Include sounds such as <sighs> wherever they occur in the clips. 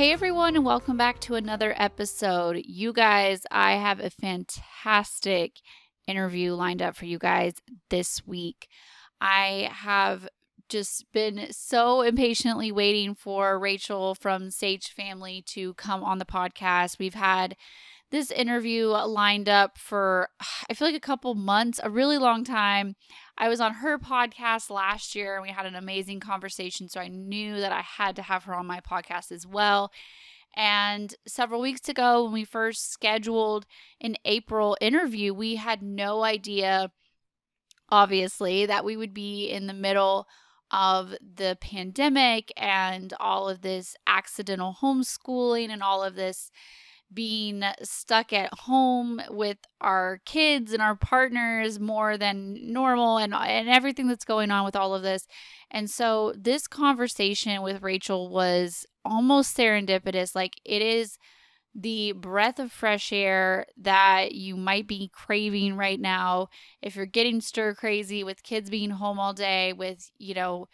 Hey everyone, and welcome back to another episode. You guys, I have a fantastic interview lined up for you guys this week. I have just been so impatiently waiting for Rachel from Sage Family to come on the podcast. We've had this interview lined up for, <sighs> I feel like a couple months, a really long time. I was on her podcast last year and we had an amazing conversation. So I knew that I had to have her on my podcast as well. And several weeks ago, when we first scheduled an April interview, we had no idea, obviously, that we would be in the middle of the pandemic and all of this accidental homeschooling and all of this being stuck at home with our kids and our partners more than normal and and everything that's going on with all of this. And so this conversation with Rachel was almost serendipitous like it is the breath of fresh air that you might be craving right now if you're getting stir crazy with kids being home all day with you know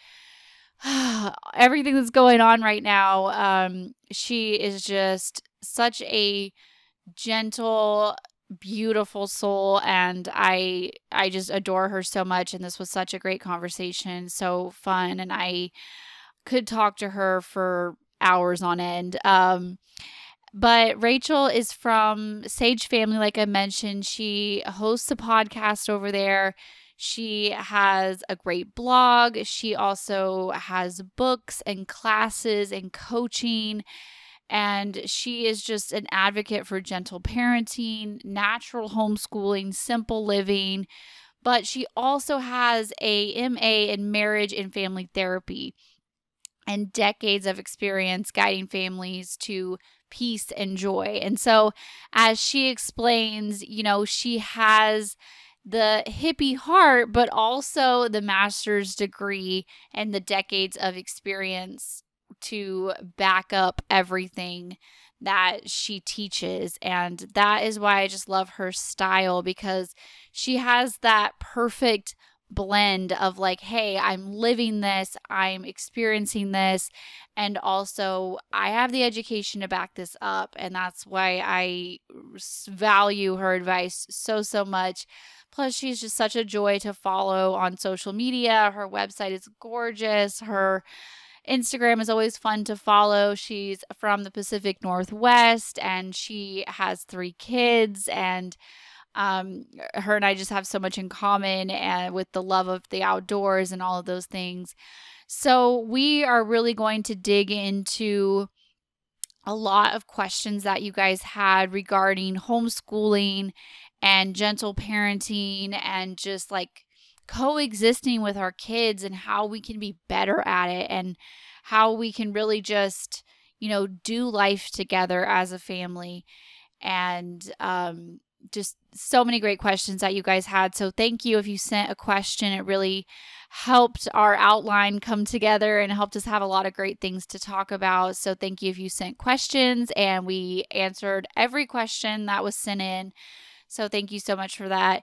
<sighs> everything that's going on right now um she is just such a gentle beautiful soul and i i just adore her so much and this was such a great conversation so fun and i could talk to her for hours on end um but Rachel is from Sage Family, like I mentioned. She hosts a podcast over there. She has a great blog. She also has books and classes and coaching and she is just an advocate for gentle parenting, natural homeschooling, simple living. But she also has a MA in marriage and family therapy and decades of experience guiding families to peace and joy. And so, as she explains, you know, she has the hippie heart, but also the master's degree and the decades of experience to back up everything that she teaches. And that is why I just love her style because she has that perfect blend of like, hey, I'm living this, I'm experiencing this, and also I have the education to back this up. And that's why I value her advice so, so much. Plus, she's just such a joy to follow on social media. Her website is gorgeous. Her Instagram is always fun to follow. She's from the Pacific Northwest and she has three kids and um, her and I just have so much in common and with the love of the outdoors and all of those things. So we are really going to dig into a lot of questions that you guys had regarding homeschooling and gentle parenting and just like coexisting with our kids and how we can be better at it and how we can really just, you know, do life together as a family. And um, just so many great questions that you guys had. So thank you if you sent a question. It really helped our outline come together and helped us have a lot of great things to talk about. So thank you if you sent questions and we answered every question that was sent in. So thank you so much for that.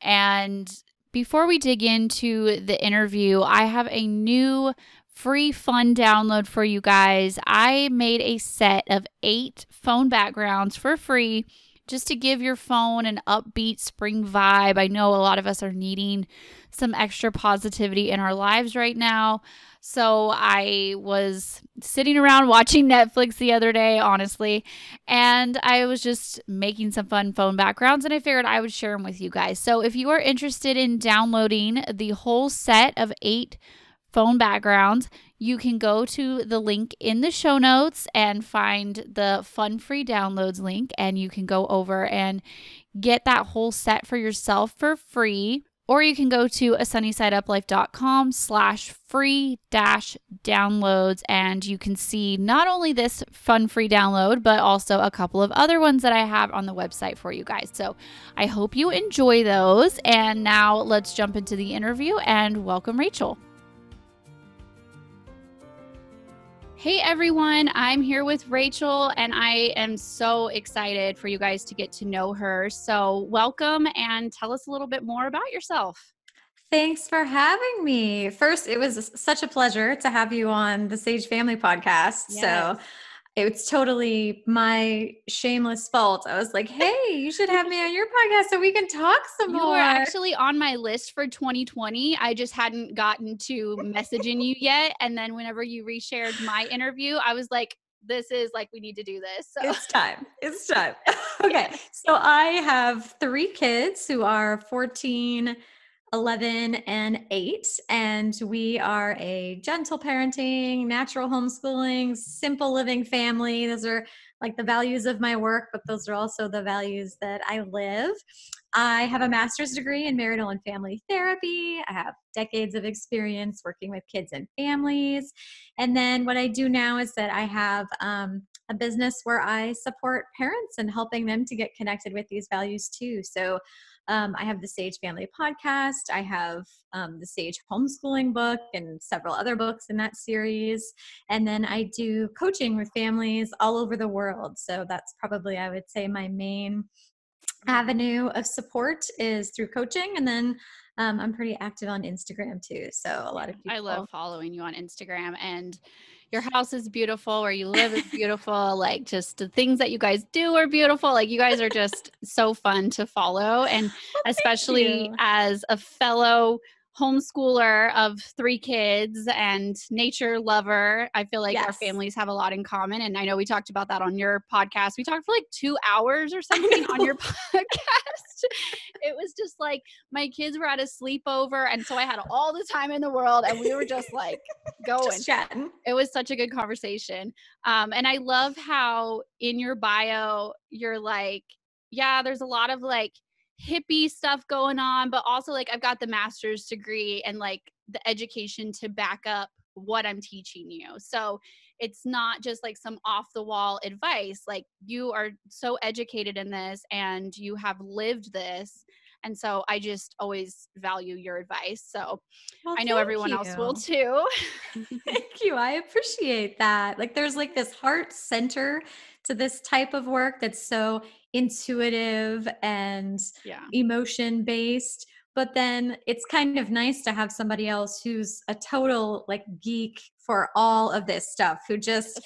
And before we dig into the interview, I have a new free fun download for you guys. I made a set of eight phone backgrounds for free just to give your phone an upbeat spring vibe. I know a lot of us are needing some extra positivity in our lives right now. So I was sitting around <laughs> watching Netflix the other day, honestly, and I was just making some fun phone backgrounds and I figured I would share them with you guys. So if you are interested in downloading the whole set of eight phone backgrounds, you can go to the link in the show notes and find the fun free downloads link, and you can go over and get that whole set for yourself for free. Or you can go to a sunnysideuplife.com slash free dash downloads and you can see not only this fun free download but also a couple of other ones that i have on the website for you guys. So i hope you enjoy those. And now let's jump into the interview and welcome rachel Hey everyone, I'm here with Rachel and I am so excited for you guys to get to know her. So, welcome and tell us a little bit more about yourself. Thanks for having me. First, it was such a pleasure to have you on the Sage Family podcast. Yes. So, it's totally my shameless fault. I was like, <laughs> hey, you should have me on your podcast so we can talk some you more. You were actually on my list for 2020. I just hadn't gotten to messaging you yet. And then whenever you reshared my interview, I was like, this is like we need to do this. So. It's time. It's <laughs> time. <laughs> okay. So I have three kids who are 14, 11 and 8 and we are a gentle parenting natural homeschooling simple living family. Those are like the values of my work but those are also the values that i live. I have a master's degree in marital and family therapy. I have decades of experience working with kids and families. And then what i do now is that i have um, a business where i support parents and helping them to get connected with these values too. So um, I have the Sage Family podcast. I have um, the Sage Homeschooling book and several other books in that series. And then I do coaching with families all over the world. So that's probably, I would say, my main avenue of support is through coaching. And then um, I'm pretty active on Instagram too. So a lot of people. I love following you on Instagram and your house is beautiful where you live is beautiful like just the things that you guys do are beautiful. Like you guys are just so fun to follow and <laughs> well, especially as a fellow homeschooler of three kids and nature lover. I feel like yes. our families have a lot in common. And I know we talked about that on your podcast. We talked for like two hours or <laughs> something on your <laughs> podcast. it was just like my kids were at a sleepover. And so I had all the time in the world and we were just like <laughs> going. Just chatting. It was such a good conversation. Um, and I love how in your bio, you're like, yeah, there's a lot of like hippie stuff going on, but also like I've got the master's degree and like the education to back up what I'm teaching you. So it's not just like some off the wall advice. Like you are so educated in this and you have lived this. And so I just always value your advice. So well, I know everyone you. else will too. <laughs> <laughs> thank you. I appreciate that. Like there's like this heart center to this type of work that's so intuitive and yeah. emotion based but then it's kind of nice to have somebody else who's a total like geek for all of this stuff who just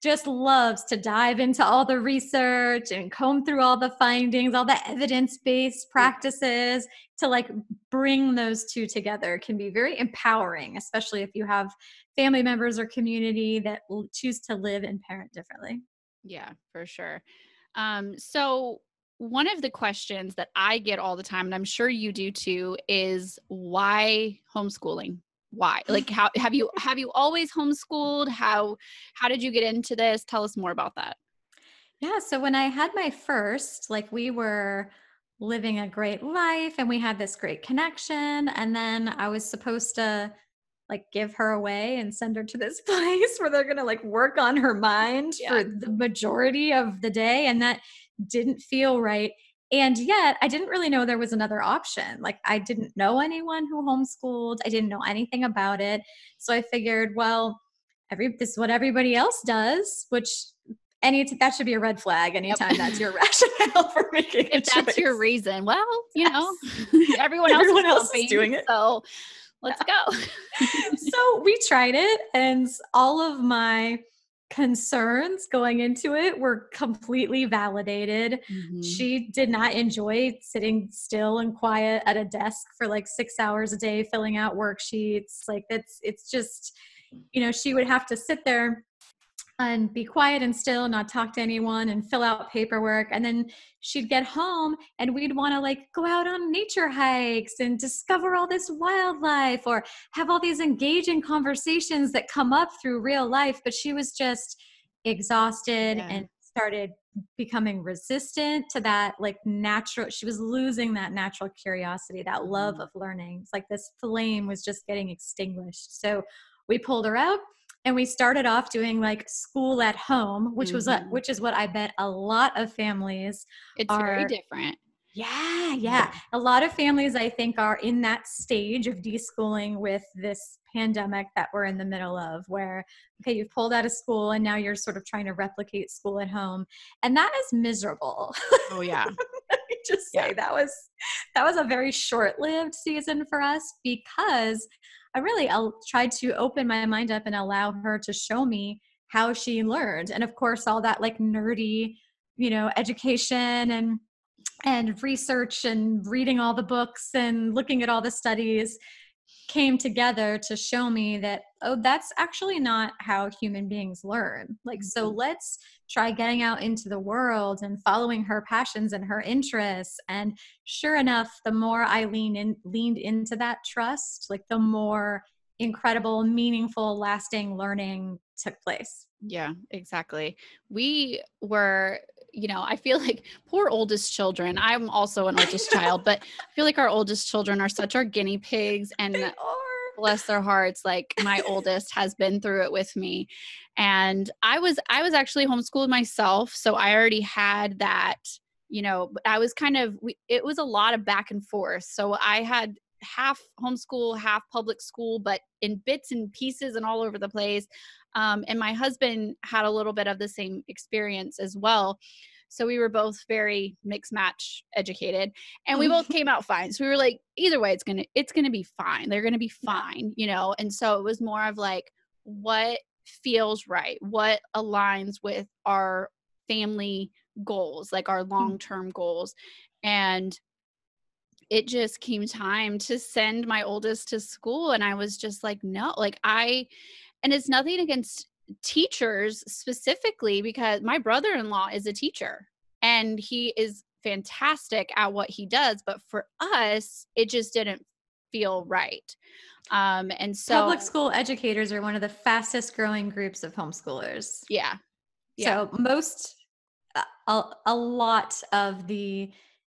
just loves to dive into all the research and comb through all the findings all the evidence-based practices to like bring those two together can be very empowering especially if you have family members or community that choose to live and parent differently. Yeah for sure um, so one of the questions that I get all the time, and I'm sure you do too, is why homeschooling? Why? Like <laughs> how have you have you always homeschooled? How how did you get into this? Tell us more about that. Yeah, so when I had my first, like we were living a great life and we had this great connection and then I was supposed to like give her away and send her to this <laughs> place where they're going to like work on her mind yeah. for the majority of the day and that didn't feel right and yet i didn't really know there was another option like i didn't know anyone who homeschooled i didn't know anything about it so i figured well every this is what everybody else does which any that should be a red flag anytime yep. that's your <laughs> rationale for making if that's choice. your reason well you know everyone <laughs> else, everyone else is doing it so let's go. <laughs> so we tried it, and all of my concerns going into it were completely validated. Mm-hmm. She did not enjoy sitting still and quiet at a desk for like 6 hours a day filling out worksheets. Like it's it's just you know, she would have to sit there and be quiet and still, not talk to anyone and fill out paperwork. And then she'd get home and we'd want to like go out on nature hikes and discover all this wildlife or have all these engaging conversations that come up through real life. But she was just exhausted yeah. and started becoming resistant to that like natural she was losing that natural curiosity that love Mm. of learning it's like this flame was just getting extinguished so we pulled her out and we started off doing like school at home which was a, Mhm. which is what i bet a lot of families It's very different. yeah, yeah. A lot of families, I think, are in that stage of deschooling with this pandemic that we're in the middle of, where, okay, you've pulled out of school and now you're sort of trying to replicate school at home. And that is miserable. Oh yeah. <laughs> <laughs> Just say Yeah. that was that was a very short-lived season for us because I really I tried to open my mind up and allow her to show me how she learned. And of course, all that like nerdy, you know, education and and research and reading all the books and looking at all the studies came together to show me that oh that's actually not how human beings learn like so Mhm. let's try getting out into the world and following her passions and her interests and sure enough the more i lean in leaned into that trust like the more incredible meaningful lasting learning took place Yeah, exactly. We were, you know, I feel like poor oldest children. I'm also an oldest child, but I feel like our oldest children are such our guinea pigs and bless their hearts like my oldest has been through it with me and i was i was actually homeschooled myself so i already had that you know i was kind of we, it was a lot of back and forth so i had half homeschool half public school but in bits and pieces and all over the place. Um, and my husband had a little bit of the same experience as well. So we were both very mixed match educated and we both <laughs> came out fine. So we were like either way it's gonna it's gonna be fine. They're gonna be fine you know? And so it was more of like what feels right? What aligns with our family goals like our long-term goals? And it just came time to send my oldest to school and i was just like no like i and it's nothing against teachers specifically because my brother-in-law is a teacher and he is fantastic at what he does but for us it just didn't feel right um and so Public school educators are one of the fastest growing groups of homeschoolers. yeah Yeah. So most, a- a, a lot of the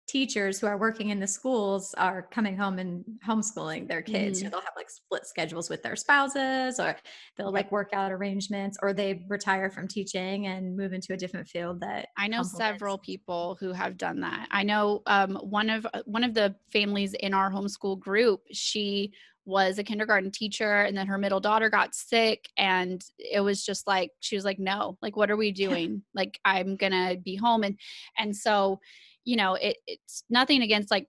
teachers who are working in the schools are coming home and homeschooling their kids. You know, they'll have like split schedules with their spouses, or they'll like work out arrangements, or they retire from teaching and move into a different field that I know complements several people who have done that. I know um, one of uh, one of the families in our homeschool group. She was a kindergarten teacher, and then her middle daughter got sick, and it was just like she was like, "No, like what are we <laughs> doing? like I'm gonna be home," and and so, you know, it, it's nothing against like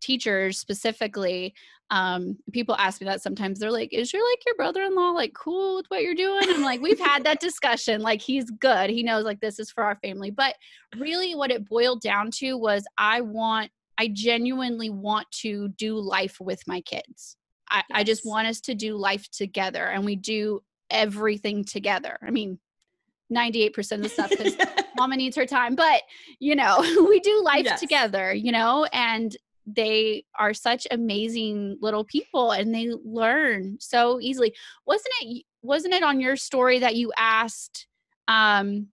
teachers specifically um people ask me that sometimes they're like is your like your brother-in-law like cool with what you're doing? I'm like we've had that discussion like he's good he knows like this is for our family. But really what it boiled down to was i want i genuinely want to do life with my kids. I, I just want us to do life together and we do everything together. I mean 98% of the stuff because <laughs> mama needs her time but you know <laughs> we do life Yes. together you know and they are such amazing little people and they learn so easily wasn't it wasn't it on your story that you asked um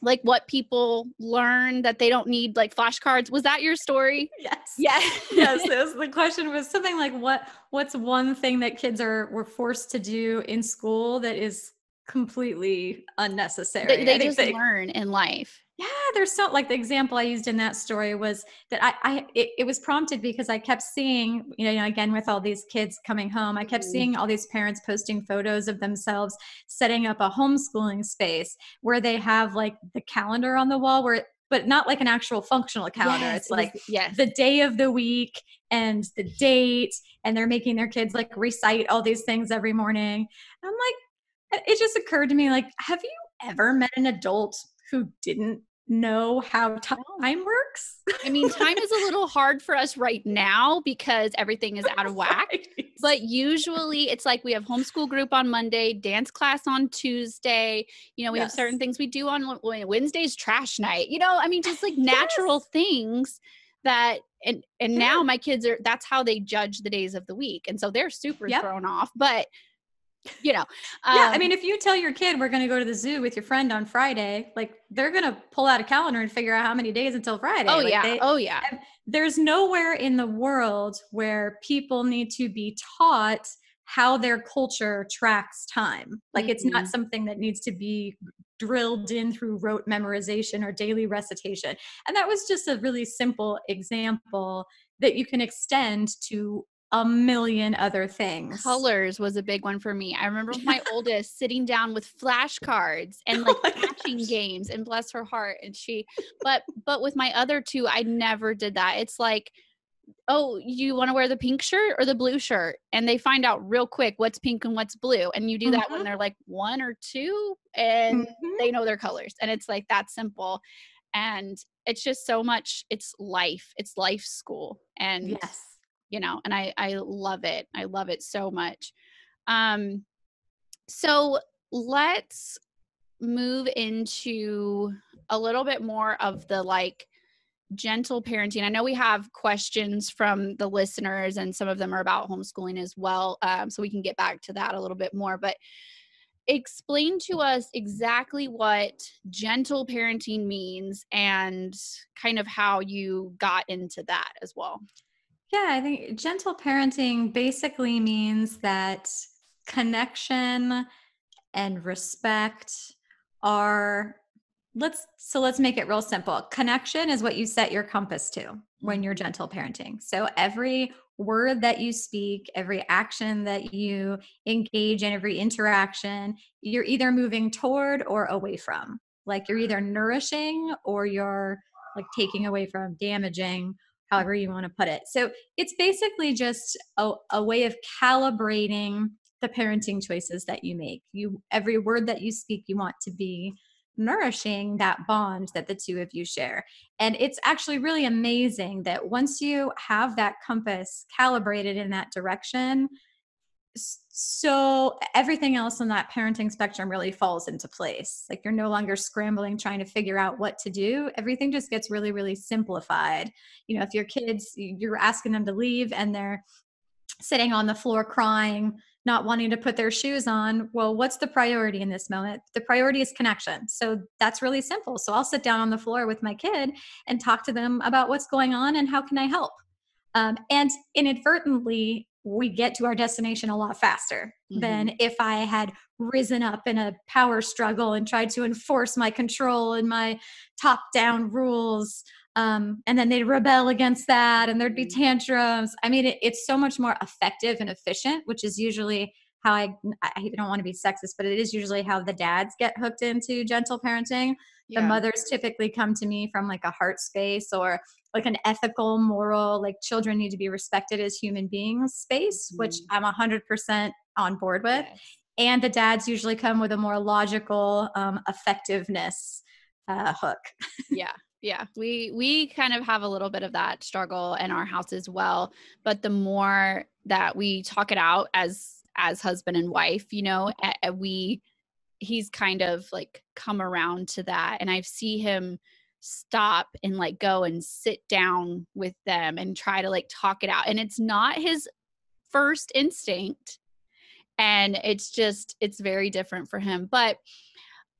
like what people learn that they don't need like flashcards was that your story yes. <laughs> yes <laughs> yes, was, the question was something like what what's one thing that kids are were forced to do in school that is completely unnecessary. they, they just they- learn in life yeah, there's so like the example I used in that story was that I, I it, it was prompted because I kept seeing, you know, again with all these kids coming home, I kept Mhm. seeing all these parents posting photos of themselves setting up a homeschooling space where they have like the calendar on the wall where but not like an actual functional calendar. Yes, it's like yes the day of the week and the date and they're making their kids like recite all these things every morning i'm like it just occurred to me like have you ever met an adult who didn't know how time works? I mean time is a <laughs> little hard for us right now because everything is out of whack Right. but usually it's like we have homeschool group on monday dance class on tuesday you know we have certain things we do on wednesday's trash night you know i mean just like natural things that and and now my kids are that's how they judge the days of the week and so they're super Yep. thrown off but you know. Um, yeah, I um mean, if you tell your kid we're going to go to the zoo with your friend on Friday, like they're going to pull out a calendar and figure out how many days until Friday. Oh like, yeah, they, oh yeah. There's nowhere in the world where people need to be taught how their culture tracks time. Like mm-hmm. it's not mm-hmm. something that needs to be drilled in through rote memorization or daily recitation. And that was just a really simple example that you can extend to a million other things. Colors was a big one for me. I remember my <laughs> oldest sitting down with flashcards <laughs> and like oh matching games and bless her heart and she but but with my other two I never did that. It's like oh, you want to wear the pink shirt or the blue shirt? And they find out real quick what's pink and what's blue. And you do that mm-hmm. when they're like one or two and mm-hmm. they know their colors. And it's like that simple. And it's just so much, it's life, it's life school. And, yes. You know, and I, I love it. I love it so much. Um, so let's move into a little bit more of the like gentle parenting i know we have questions from the listeners and some of them are about homeschooling as well um, so we can get back to that a little bit more but explain to us exactly what gentle parenting means and kind of how you got into that as well yeah i think gentle parenting basically means that connection and respect are let's so let's make it real simple. Connection is what you set your compass to when you're gentle parenting. So every word that you speak every action that you engage in every interaction you're either moving toward or away from. Like you're either nourishing or you're like taking away from damaging however you want to put it so it's basically just a, a way of calibrating the parenting choices that you make you every word that you speak you want to be nourishing that bond that the two of you share. And it's actually really amazing that once you have that compass calibrated in that direction, so everything else on that parenting spectrum really falls into place. Like you're no longer scrambling trying to figure out what to do. Everything just gets really, really simplified. You know, if your kids, you're asking them to leave and they're sitting on the floor crying not wanting to put their shoes on, well, what's the priority in this moment? The priority is connection. So that's really simple. So I'll sit down on the floor with my kid and talk to them about what's going on and how can I help. Um, and inadvertently, we get to our destination a lot faster mm-hmm. than if I had risen up in a power struggle and tried to enforce my control and my top down rules um, and then they'd rebel against that and there'd be mm-hmm. tantrums i mean it, it's so much more effective and efficient which is usually how i i don't want to be sexist but it is usually how the dads get hooked into gentle parenting yeah. the mothers typically come to me from like a heart space or like an ethical moral like children need to be respected as human beings space mm-hmm. which i'm 100% on board with yes. and the dads usually come with a more logical um, effectiveness uh, hook <laughs> yeah yeah we we kind of have a little bit of that struggle in our house as well but the more that we talk it out as as husband and wife you know we he's kind of like come around to that and I've see him stop and like go and sit down with them and try to like talk it out and it's not his first instinct and it's just it's very different for him but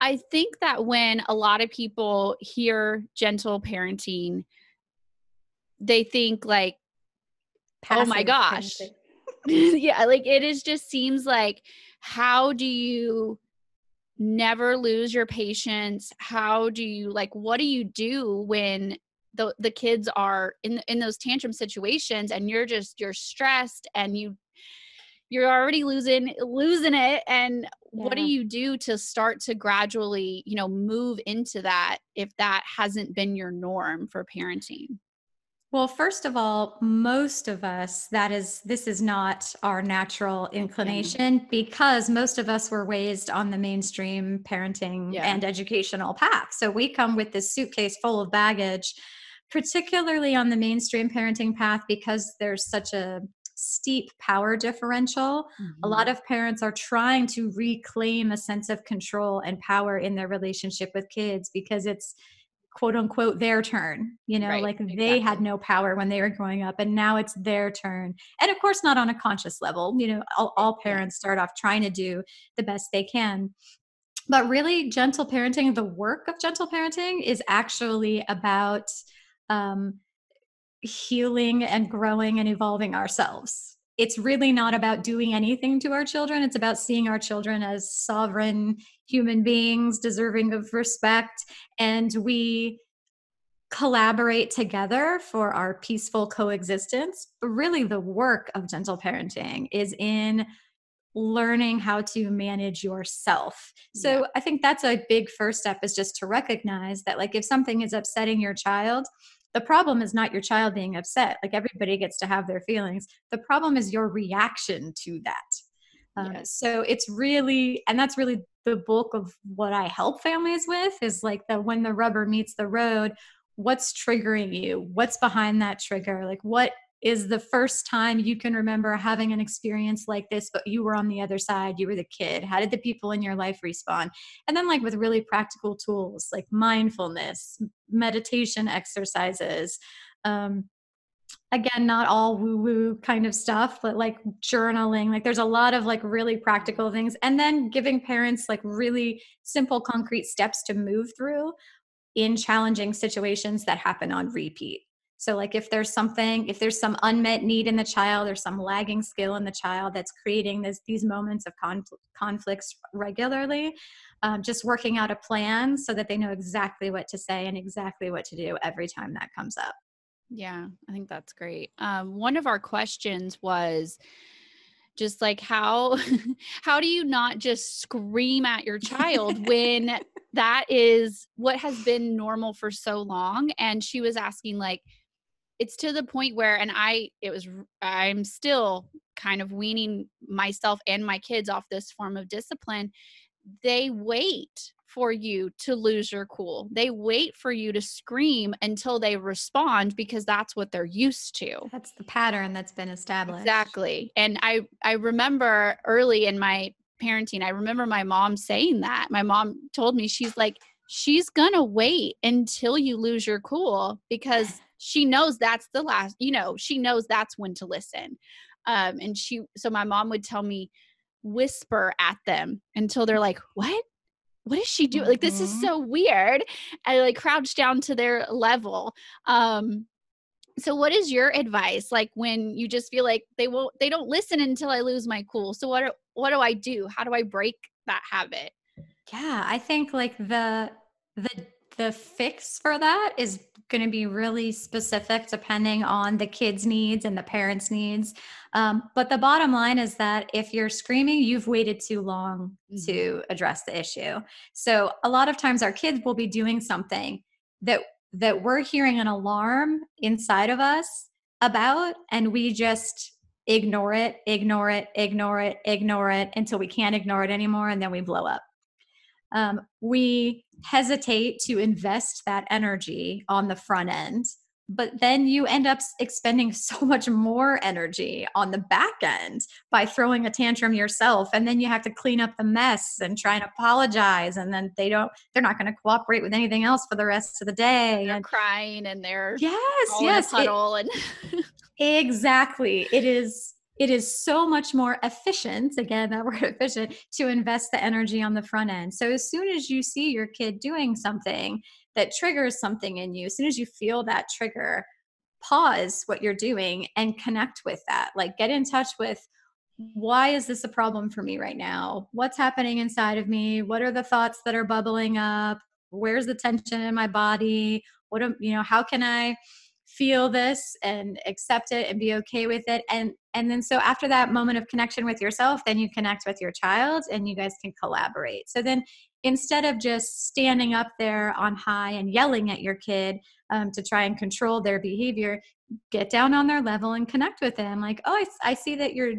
I think that when a lot of people hear gentle parenting, they think like, Passive oh my gosh. <laughs> <laughs> yeah, like it is just seems like how do you never lose your patience? How do you like what do you do when the the kids are in in those tantrum situations and you're just you're stressed and you you're already losing losing it and yeah. what do you do to start to gradually you know move into that if that hasn't been your norm for parenting well first of all most of us that is this is not our natural inclination because most of us were raised on the mainstream parenting yeah. and educational path so we come with this suitcase full of baggage particularly on the mainstream parenting path because there's such a steep power differential. Mm-hmm. A lot of parents are trying to reclaim a sense of control and power in their relationship with kids because it's quote unquote their turn you know Right, like they had no power when they were growing up and now it's their turn and of course not on a conscious level you know all, all parents start off trying to do the best they can but really gentle parenting the work of gentle parenting is actually about um, healing and growing and evolving ourselves it's really not about doing anything to our children it's about seeing our children as sovereign human beings deserving of respect and we collaborate together for our peaceful coexistence. But really, the work of gentle parenting is in learning how to manage yourself. So Yeah. I think that's a big first step is just to recognize that, like, if something is upsetting your child, the problem is not your child being upset. Like, everybody gets to have their feelings. The problem is your reaction to that. Um, Yes. so it's really, and that's really the bulk of what I help families with is like the when the rubber meets the road, what's triggering you? What's behind that trigger? Like, what is the first time you can remember having an experience like this, but you were on the other side, you were the kid? How did the people in your life respond? And then, like, with really practical tools like mindfulness, meditation exercises, um, again not all woo woo kind of stuff but like journaling like there's a lot of like really practical things and then giving parents like really simple concrete steps to move through in challenging situations that happen on repeat so like if there's something if there's some unmet need in the child or some lagging skill in the child that's creating this, these moments of confl- conflicts regularly um, just working out a plan so that they know exactly what to say and exactly what to do every time that comes up Yeah, I think that's great. Um, one of our questions was just like how <laughs> how do you not just scream at your child <laughs> when that is what has been normal for so long? And she was asking like it's to the point where and I it was i'm still kind of weaning myself and my kids off this form of discipline. They wait for you to lose your cool. They wait for you to scream until they respond because that's what they're used to. That's the pattern that's been established. Exactly. And I I remember early in my parenting, I remember my mom saying that. My mom told me she's like she's going to wait until you lose your cool because she knows that's the last, you know, she knows that's when to listen. Um and she so my mom would tell me whisper at them until they're like, "What? What is she doing? Like this is Mhm. so weird." I like crouch down to their level. Um so what is your advice like when you just feel like they won't they don't listen until I lose my cool. So what what do I do? How do I break that habit? Yeah, I think like the the the fix for that is going to be really specific depending on the kids' needs and the parents' needs. Um, but the bottom line is that if you're screaming, you've waited too long Mhm. to address the issue. So a lot of times our kids will be doing something that that we're hearing an alarm inside of us about, and we just ignore it, ignore it, ignore it, ignore it until we can't ignore it anymore, and then we blow up um, we hesitate to invest that energy on the front end but then you end up expending <laughs> so much more energy on the back end by throwing a tantrum yourself and then you have to clean up the mess and try and apologize and then they don't they're not going to cooperate with anything else for the rest of the day They're and crying and they're yes yes in a it- and <laughs> Exactly. It is it is so much more efficient, again, that <laughs> word efficient, to invest the energy on the front end. So as soon as you see your kid doing something that triggers something in you, as soon as you feel that trigger, pause what you're doing and connect with that. Like get in touch with why is this a problem for me right now? What's happening inside of me? What are the thoughts that are bubbling up? Where's the tension in my body? What am, you know, how can I feel this and accept it and be okay with it? And and then so after that moment of connection with yourself, then you connect with your child and you guys can collaborate. So then instead of just standing up there on high and yelling at your kid um, to try and control their behavior, get down on their level and connect with them. Like, oh, I, I see that you're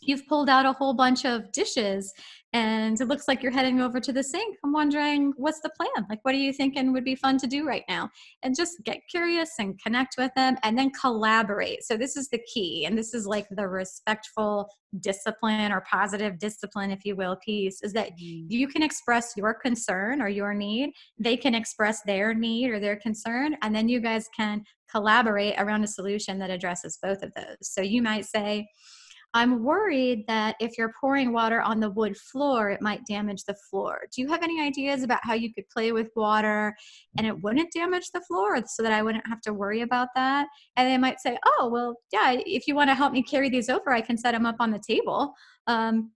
you've pulled out a whole bunch of dishes and it looks like you're heading over to the sink. I'm wondering what's the plan? Like, what are you thinking would be fun to do right now? And just get curious and connect with them and then collaborate. So, this is the key. And this is like the respectful discipline or positive discipline, if you will, piece is that mm. you can express your concern or your need. They can express their need or their concern. And then you guys can collaborate around a solution that addresses both of those. So, you might say, I'm worried that if you're pouring water on the wood floor, it might damage the floor. Do you have any ideas about how you could play with water and it wouldn't damage the floor so that I wouldn't have to worry about that? And they might say, oh, well, yeah, if you want to help me carry these over, I can set them up on the table. Um,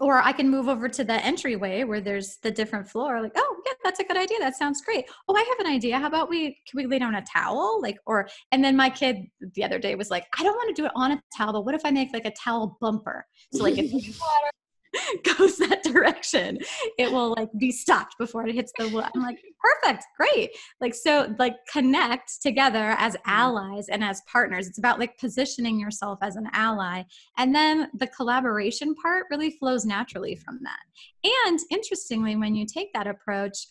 or I can move over to the entryway where there's the different floor. Like, oh yeah, that's a good idea. That sounds great. Oh, I have an idea. How about we can we lay down a towel? Like, or and then my kid the other day was like, I don't want to do it on a towel, but what if I make like a towel bumper? So like if <laughs> water <laughs> goes that direction, it will like be stopped before it hits the wood. I'm like, perfect, great. Like, so like connect together as mm-hmm. allies and as partners. It's about like positioning yourself as an ally. And then the collaboration part really flows naturally from that. And interestingly, when you take that approach,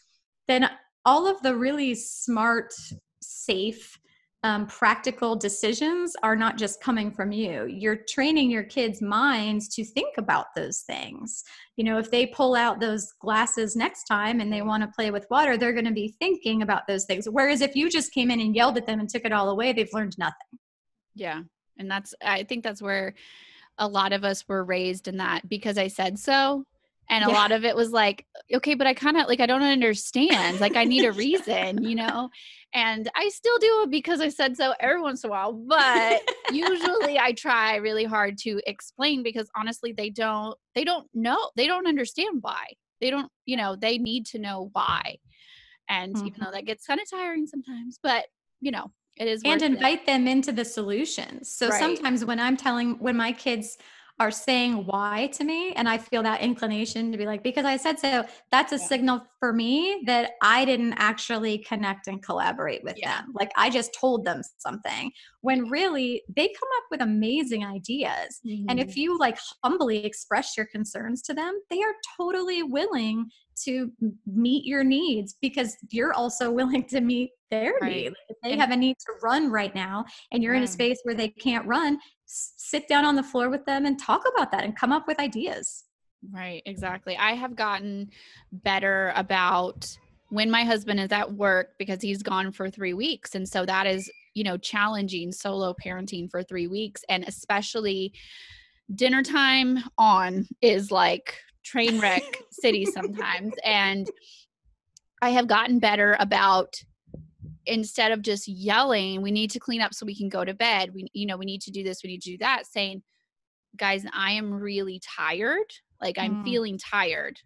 then all of the really smart, safe, um, practical decisions are not just coming from you. You're training your kids' minds to think about those things. You know, if they pull out those glasses next time and they want to play with water, they're going to be thinking about those things. Whereas if you just came in and yelled at them and took it all away, they've learned nothing. Yeah. And that's, I think that's where a lot of us were raised in that because I said so and a yeah. lot of it was like okay but i kind of like i don't understand like i need a <laughs> reason you know and i still do it because i said so every once in a while but <laughs> usually i try really hard to explain because honestly they don't they don't know they don't understand why they don't you know they need to know why and mm-hmm. even though that gets kind of tiring sometimes but you know it is and invite it. them into the solutions so right. sometimes when i'm telling when my kids are saying why to me and i feel that inclination to be like because i said so that's a yeah. signal for me that i didn't actually connect and collaborate with yeah. them like i just told them something when really they come up with amazing ideas mm-hmm. and if mm-hmm. you like humbly express your concerns to them they are totally willing to meet your needs because you're also <laughs> willing to meet their right. need. If they and, have a need to run right now and you're in a space where they can't run, sit down on the floor with them and talk about that and come up with ideas. Right, exactly. I have gotten better about when my husband is at work because he's gone for 3 weeks and so that is, you know, challenging solo parenting for 3 weeks and especially dinner time on is like train wreck city sometimes and I have gotten better about instead of just yelling, we need to clean up so we can go to bed. We, you know, we need to do this, we need to do that, saying, guys, I am really tired. Like I'm mm. feeling tired.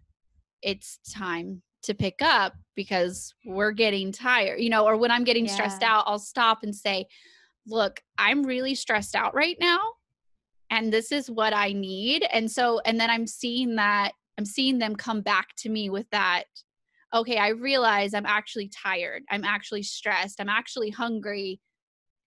It's time to pick up because we're getting tired, you know, or when I'm getting yeah. stressed out, I'll stop and say, look, I'm really stressed out right now. And this is what I need. And so, and then I'm seeing that, I'm seeing them come back to me with that okay, I realize I'm actually tired. I'm actually stressed. I'm actually hungry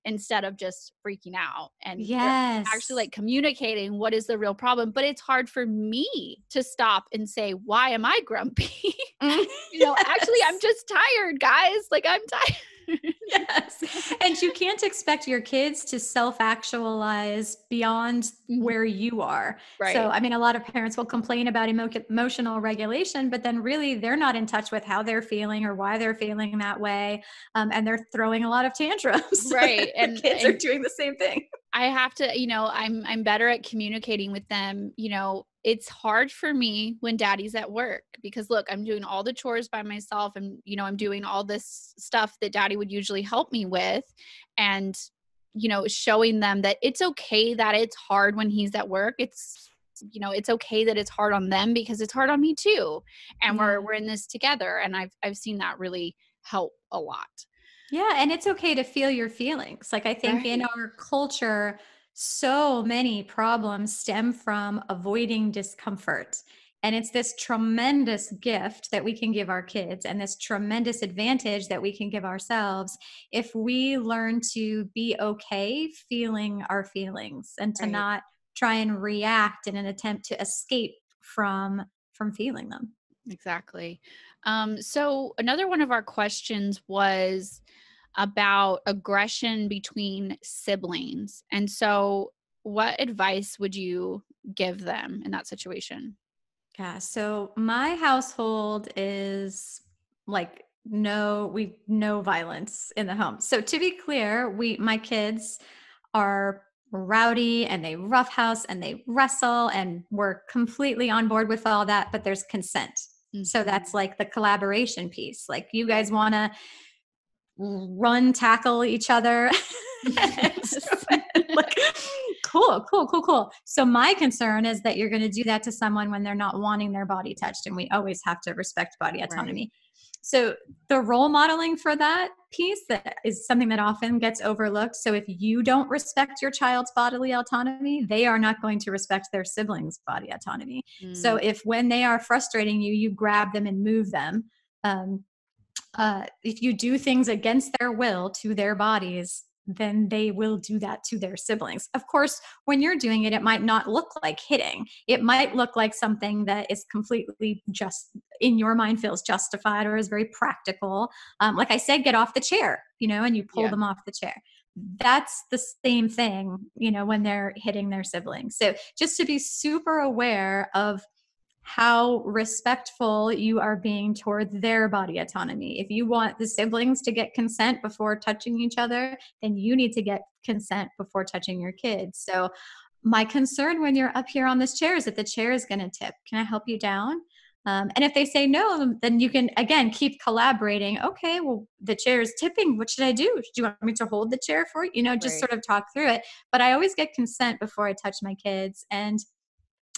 instead of just freaking out and yes actually like communicating what is the real problem but it's hard for me to stop and say why am i grumpy mm, <laughs> you know yes. actually i'm <laughs> just tired guys like i'm tired yes. <laughs> And you can't expect your kids to self actualize beyond where you are. Right. So, I mean, a lot of parents will complain about emo- emotional regulation, but then really they're not in touch with how they're feeling or why they're feeling that way. Um, and they're throwing a lot of tantrums. Right. <laughs> and kids and are doing the same thing. I have to, you know, I'm I'm better at communicating with them, you know, it's hard for me when daddy's at work because look, I'm doing all the chores by myself and you know, I'm doing all this stuff that daddy would usually help me with and you know, showing them that it's okay that it's hard when he's at work. It's you know, it's okay that it's hard on them because it's hard on me too. And we're mm-hmm. we're in this together and I've I've seen that really help a lot. Yeah, and it's okay to feel your feelings. Like I think right. in our culture so many problems stem from avoiding discomfort. And it's this tremendous gift that we can give our kids and this tremendous advantage that we can give ourselves if we learn to be okay feeling our feelings and to right. not try and react in an attempt to escape from from feeling them. Exactly. Um, so another one of our questions was about aggression between siblings. And so what advice would you give them in that situation? Yeah. So my household is like no we no violence in the home. So to be clear, we my kids are rowdy and they roughhouse and they wrestle and we're completely on board with all that, but there's consent. Mm-hmm. So that's like the collaboration piece. Like you guys want to run tackle each other. <laughs> like, cool, cool, cool, cool. So my concern is that you're going to do that to someone when they're not wanting their body touched, and we always have to respect body autonomy. Right. So the role modeling for that piece that is something that often gets overlooked. So if you don't respect your child's bodily autonomy, they are not going to respect their siblings' body autonomy. Mm. So if when they are frustrating you, you grab them and move them. Um, uh, if you do things against their will to their bodies, then they will do that to their siblings. Of course, when you're doing it, it might not look like hitting. It might look like something that is completely just in your mind feels justified or is very practical. Um, like I said, get off the chair, you know, and you pull yeah. them off the chair. That's the same thing, you know, when they're hitting their siblings. So just to be super aware of how respectful you are being toward their body autonomy. If you want the siblings to get consent before touching each other, then you need to get consent before touching your kids. So, my concern when you're up here on this chair is that the chair is going to tip. Can I help you down? Um, and if they say no, then you can again keep collaborating. Okay, well, the chair is tipping. What should I do? Do you want me to hold the chair for you? You know, just right. sort of talk through it. But I always get consent before I touch my kids. And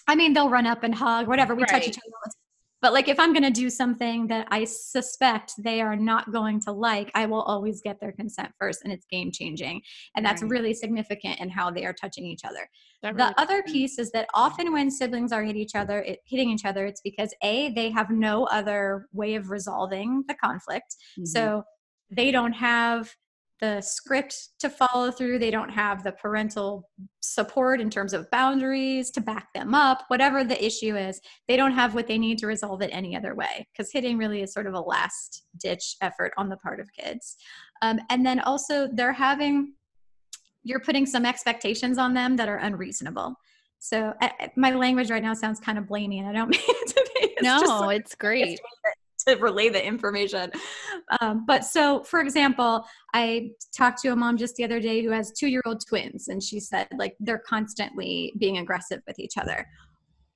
I mean, they'll run up and hug, whatever. We right. touch each other. But like, if I'm going to do something that I suspect they are not going to like, I will always get their consent first, and it's game changing. And that's right. really significant in how they are touching each other. That the other piece is that often when siblings are hit each other, it, hitting each other, it's because a they have no other way of resolving the conflict. Mm-hmm. So they don't have the script to follow through. They don't have the parental support in terms of boundaries to back them up. Whatever the issue is, they don't have what they need to resolve it any other way because hitting really is sort of a last ditch effort on the part of kids. Um, and then also, they're having, you're putting some expectations on them that are unreasonable. So I, my language right now sounds kind of blamey, and I don't <laughs> mean it to be. It's no, like, it's great to relay the information. Um, but so, for example, I talked to a mom just the other day who has two year old twins, and she said, like, they're constantly being aggressive with each other.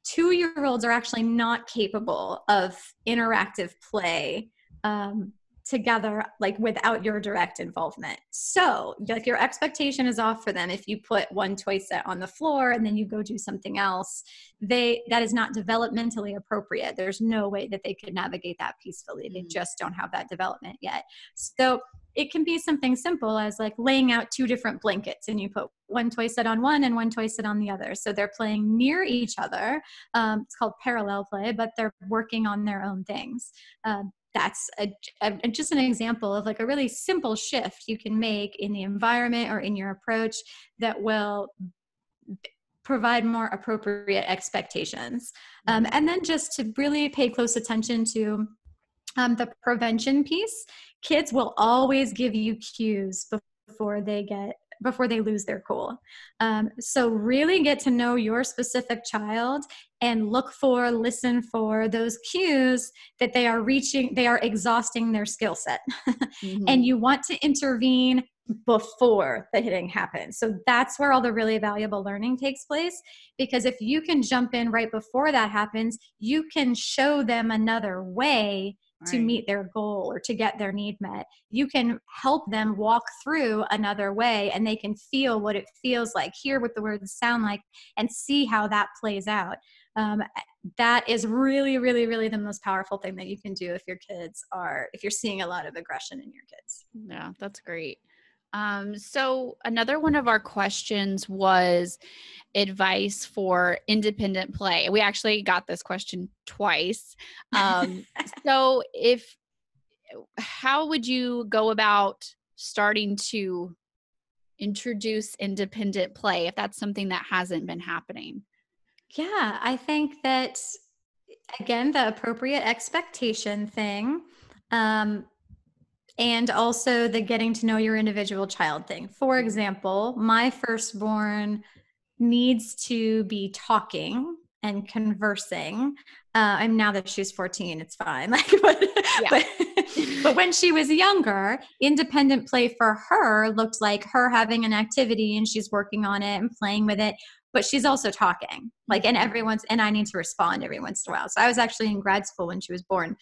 Two year olds are actually not capable of interactive play um, together like without your direct involvement. So like your expectation is off for them if you put one toy set on the floor and then you go do something else. They that is not developmentally appropriate. There's no way that they could navigate that peacefully. They mm. just don't have that development yet. So it can be something simple as like laying out two different blankets and you put one toy set on one and one toy set on the other. So they're playing near each other. Um, it's called parallel play but they're working on their own things. Um, that's a, a, just an example of like a really simple shift you can make in the environment or in your approach that will provide more appropriate expectations. Um, and then just to really pay close attention to um, the prevention piece kids will always give you cues before they get before they lose their cool. Um, so, really get to know your specific child and look for, listen for those cues that they are reaching, they are exhausting their skill set. <laughs> mm-hmm. And you want to intervene before the hitting happens. So that's where all the really valuable learning takes place. Because if you can jump in right before that happens, you can show them another way to meet their goal or to get their need met. You can help them walk through another way and they can feel what it feels like, hear what the words sound like, and see how that plays out. Um, that is really, really, really the most powerful thing that you can do if your kids are, if you're seeing a lot of aggression in your kids. Yeah, that's great. Um, so another one of our questions was advice for independent play. We actually got this question twice. Um, <laughs> so if how would you go about starting to introduce independent play if that's something that hasn't been happening? Yeah, I think that again the appropriate expectation thing um, and also the getting to know your individual child thing. For example my firstborn needs to be talking and conversing. Uh, and now that she's 14 it's fine. <laughs> Like but, yeah. but, but when she was younger independent play for her looked like her having an activity and she's working on it and playing with it but she's also talking. Like and mm-hmm. everyone's and i need to respond every once in a while. So i was actually in grad school when she was born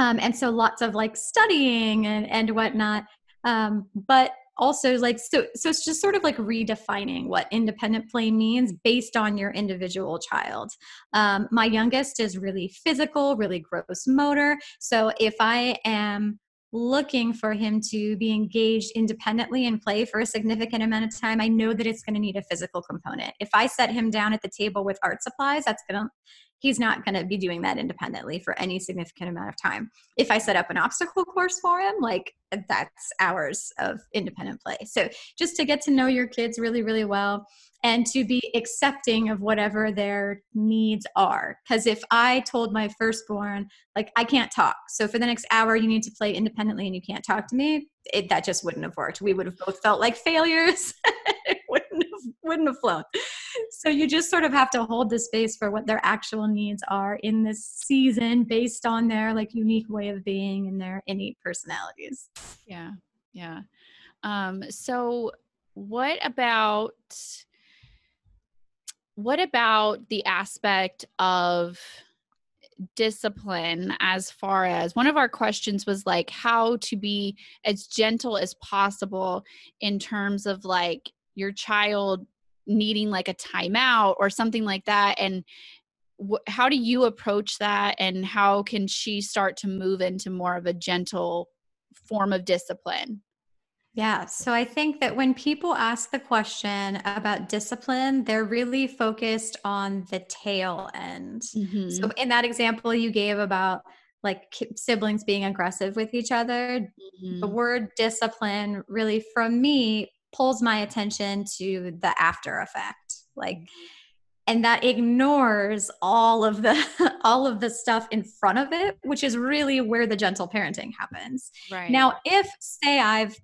um, and so lots of like studying and and whatnot. Um, but also like so so it's just sort of like redefining what independent play means based on your individual child. Um, my youngest is really physical really gross motor. So if i am looking for him to be engaged independently and play for a significant amount of time, I know that it's going to need a physical component. If I set him down at the table with art supplies, that's going to he's not going to be doing that independently for any significant amount of time. If I set up an obstacle course for him, like that's hours of independent play. So just to get to know your kids really, really well and to be accepting of whatever their needs are. Because if I told my firstborn, like, I can't talk, so for the next hour, you need to play independently and you can't talk to me, it, that just wouldn't have worked. We would have both felt like failures. <laughs> it wouldn't have, wouldn't have flown. So you just sort of have to hold the space for what their actual needs are in this season based on their like unique way of being and their innate personalities. Yeah. Yeah. Um, so what about what about the aspect of discipline as far as one of our questions was like how to be as gentle as possible in terms of like your child needing like a timeout or something like that and wh- how do you approach that and how can she start to move into more of a gentle form of discipline yeah. So I think that when people ask the question about discipline, they're really focused on the tail end. Mm-hmm. So in that example you gave about like siblings being aggressive with each other, mm-hmm. the word discipline really from me pulls my attention to the after effect. Like and that ignores all of the <laughs> all of the stuff in front of it, which is really where the gentle parenting happens. Right. Now, if say I've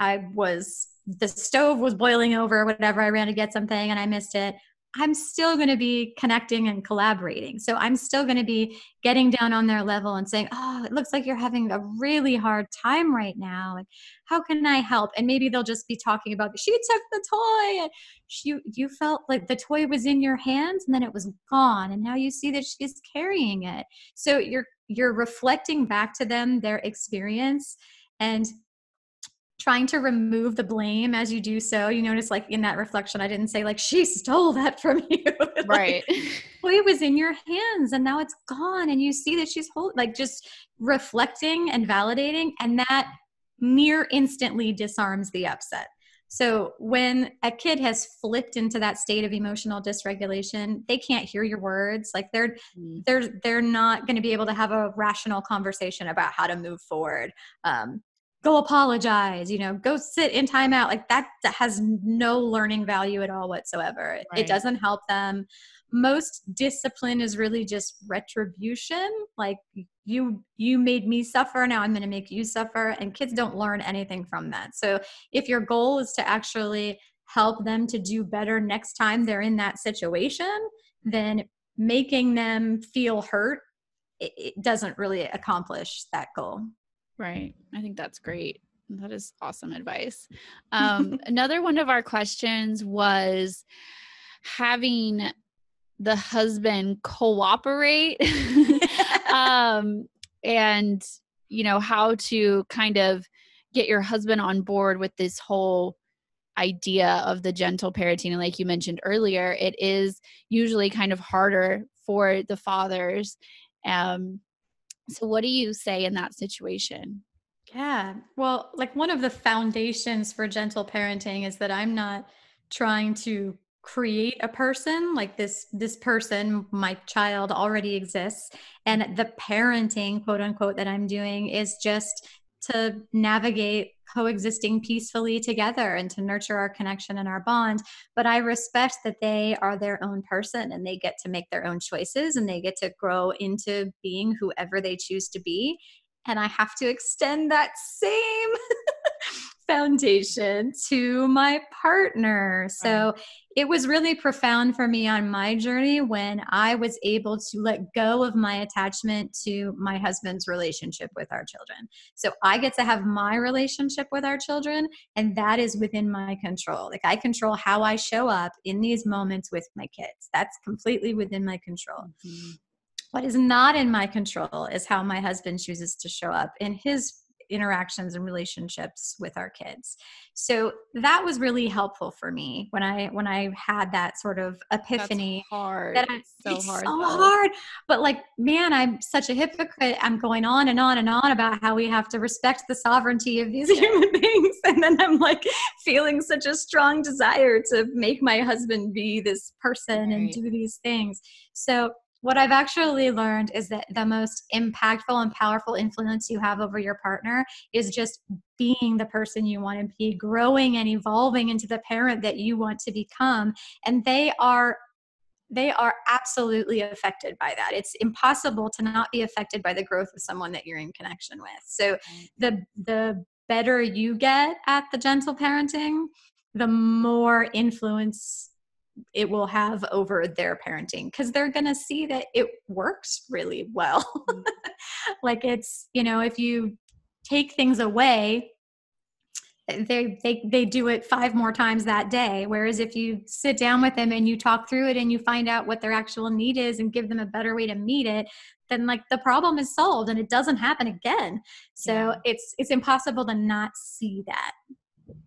I was the stove was boiling over or whatever. I ran to get something and I missed it. I'm still going to be connecting and collaborating. So I'm still going to be getting down on their level and saying, "Oh, it looks like you're having a really hard time right now. And how can I help?" And maybe they'll just be talking about, "She took the toy, and you you felt like the toy was in your hands, and then it was gone, and now you see that she's carrying it." So you're you're reflecting back to them their experience and trying to remove the blame as you do so. You notice, like in that reflection, I didn't say like she stole that from <laughs> you. Right. like, well, it was in your hands, and now it's gone, and you see that she's holding. Like just reflecting and validating, and that near instantly disarms the upset. So when a kid has flipped into that state of emotional dysregulation, they can't hear your words. Like they're mm. they're they're not going to be able to have a rational conversation about how to move forward. Um, go apologize you know go sit in timeout like that, that has no learning value at all whatsoever. Right. it doesn't help them. Most discipline is really just retribution. Like you you made me suffer now i'm going to make you suffer and kids don't learn anything from that. So if your goal is to actually help them to do better next time they're in that situation then making them feel hurt it, it doesn't really accomplish that goal Right. I think that's great. That is awesome advice. <laughs> Um, another one of our questions was having the husband cooperate <laughs> um, and, you know, how to kind of get your husband on board with this whole idea of the gentle parenting. And like you mentioned earlier, it is usually kind of harder for the fathers. Um, so, what do you say in that situation? Yeah. Well, like one of the foundations for gentle parenting is that I'm not trying to create a person like this this person my child already exists and the parenting quote unquote that i'm doing is just to navigate coexisting peacefully together and to nurture our connection and our bond. But I respect that they are their own person and they get to make their own choices and they get to grow into being whoever they choose to be. And I have to extend that same <laughs> foundation to my partner. So it was really profound for me on my journey when I was able to let go of my attachment to my husband's relationship with our children. So I get to have my relationship with our children, and that is within my control. Like I control how I show up in these moments with my kids. That's completely within my control. Mm-hmm. What is not in my control is how my husband chooses to show up in his interactions and relationships with our kids. So that was really helpful for me when i when i had that sort of epiphany That's hard. that I, so hard so though. hard. But like man i'm such a hypocrite. I'm going on and on and on about how we have to respect the sovereignty of these <laughs> human beings. And then i'm like feeling such a strong desire to make my husband be this person right. and do these things. So what I've actually learned is that the most impactful and powerful influence you have over your partner is just being the person you want to be, growing and evolving into the parent that you want to become. And they are they are absolutely affected by that. It's impossible to not be affected by the growth of someone that you're in connection with. So the the better you get at the gentle parenting, the more influence it will have over their parenting because they're going to see that it works really well. Mm-hmm. <laughs> like it's, you know, if you take things away, they they they do it five more times that day whereas if you sit down with them and you talk through it and you find out what their actual need is and give them a better way to meet it then like the problem is solved and it doesn't happen again so yeah. it's it's impossible to not see that